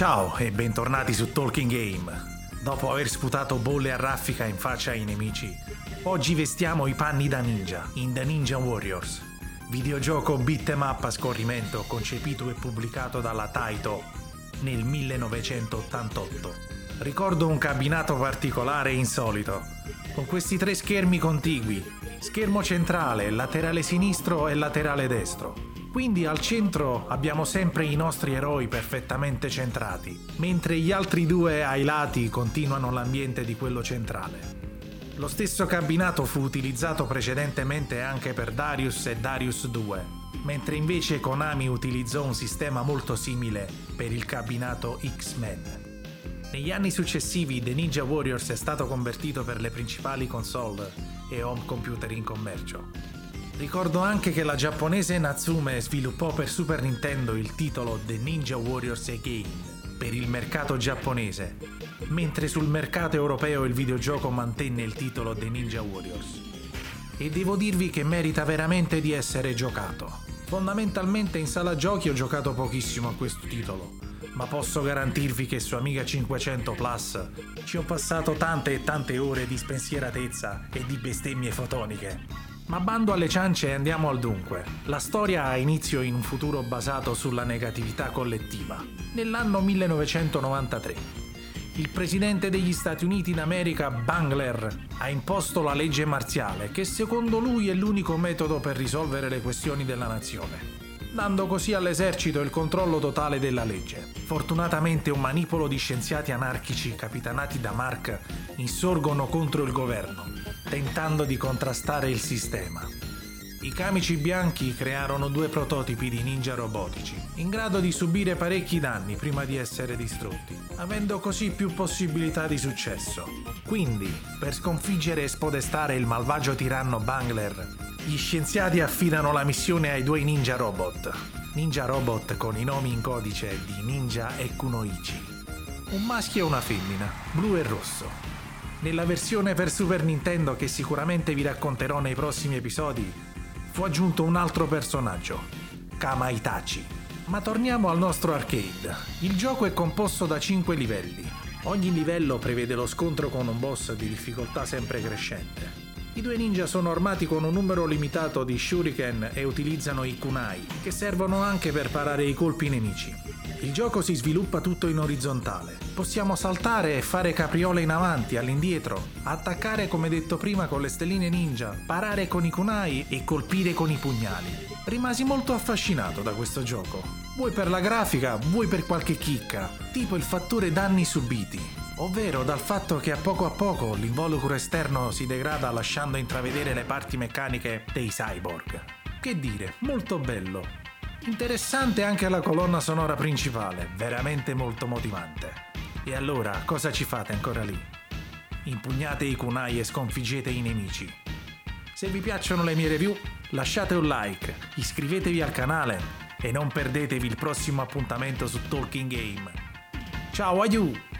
Ciao e bentornati su Talking Game. Dopo aver sputato bolle a raffica in faccia ai nemici, oggi vestiamo i panni da ninja in The Ninja Warriors, videogioco beat em up a scorrimento concepito e pubblicato dalla Taito nel 1988. Ricordo un cabinato particolare e insolito, con questi tre schermi contigui, schermo centrale, laterale sinistro e laterale destro. Quindi al centro abbiamo sempre i nostri eroi perfettamente centrati, mentre gli altri due ai lati continuano l'ambiente di quello centrale. Lo stesso cabinato fu utilizzato precedentemente anche per Darius e Darius 2, mentre invece Konami utilizzò un sistema molto simile per il cabinato X-Men. Negli anni successivi The Ninja Warriors è stato convertito per le principali console e home computer in commercio. Ricordo anche che la giapponese Natsume sviluppò per Super Nintendo il titolo The Ninja Warriors Again per il mercato giapponese, mentre sul mercato europeo il videogioco mantenne il titolo The Ninja Warriors. E devo dirvi che merita veramente di essere giocato. Fondamentalmente in sala giochi ho giocato pochissimo a questo titolo, ma posso garantirvi che su Amiga 500 Plus ci ho passato tante e tante ore di spensieratezza e di bestemmie fotoniche. Ma bando alle ciance e andiamo al dunque. La storia ha inizio in un futuro basato sulla negatività collettiva, nell'anno 1993. Il presidente degli Stati Uniti d'America, Bangler, ha imposto la legge marziale, che secondo lui è l'unico metodo per risolvere le questioni della nazione dando così all'esercito il controllo totale della legge. Fortunatamente un manipolo di scienziati anarchici capitanati da Mark insorgono contro il governo tentando di contrastare il sistema. I camici bianchi crearono due prototipi di ninja robotici, in grado di subire parecchi danni prima di essere distrutti, avendo così più possibilità di successo. Quindi, per sconfiggere e spodestare il malvagio tiranno Bangler, gli scienziati affidano la missione ai due ninja robot. Ninja robot con i nomi in codice di Ninja e Kunoichi. Un maschio e una femmina, blu e rosso, nella versione per Super Nintendo che sicuramente vi racconterò nei prossimi episodi, fu aggiunto un altro personaggio, Kama Itachi. Ma torniamo al nostro arcade. Il gioco è composto da 5 livelli. Ogni livello prevede lo scontro con un boss di difficoltà sempre crescente. I due ninja sono armati con un numero limitato di shuriken e utilizzano i kunai, che servono anche per parare i colpi nemici. Il gioco si sviluppa tutto in orizzontale. Possiamo saltare e fare capriole in avanti, all'indietro, attaccare come detto prima con le stelline ninja, parare con i kunai e colpire con i pugnali. Rimasi molto affascinato da questo gioco. Vuoi per la grafica, vuoi per qualche chicca, tipo il fattore danni subiti ovvero dal fatto che a poco a poco l'involucro esterno si degrada lasciando intravedere le parti meccaniche dei cyborg. Che dire, molto bello. Interessante anche la colonna sonora principale, veramente molto motivante. E allora, cosa ci fate ancora lì? Impugnate i kunai e sconfiggete i nemici. Se vi piacciono le mie review, lasciate un like, iscrivetevi al canale e non perdetevi il prossimo appuntamento su Talking Game. Ciao, aiuto!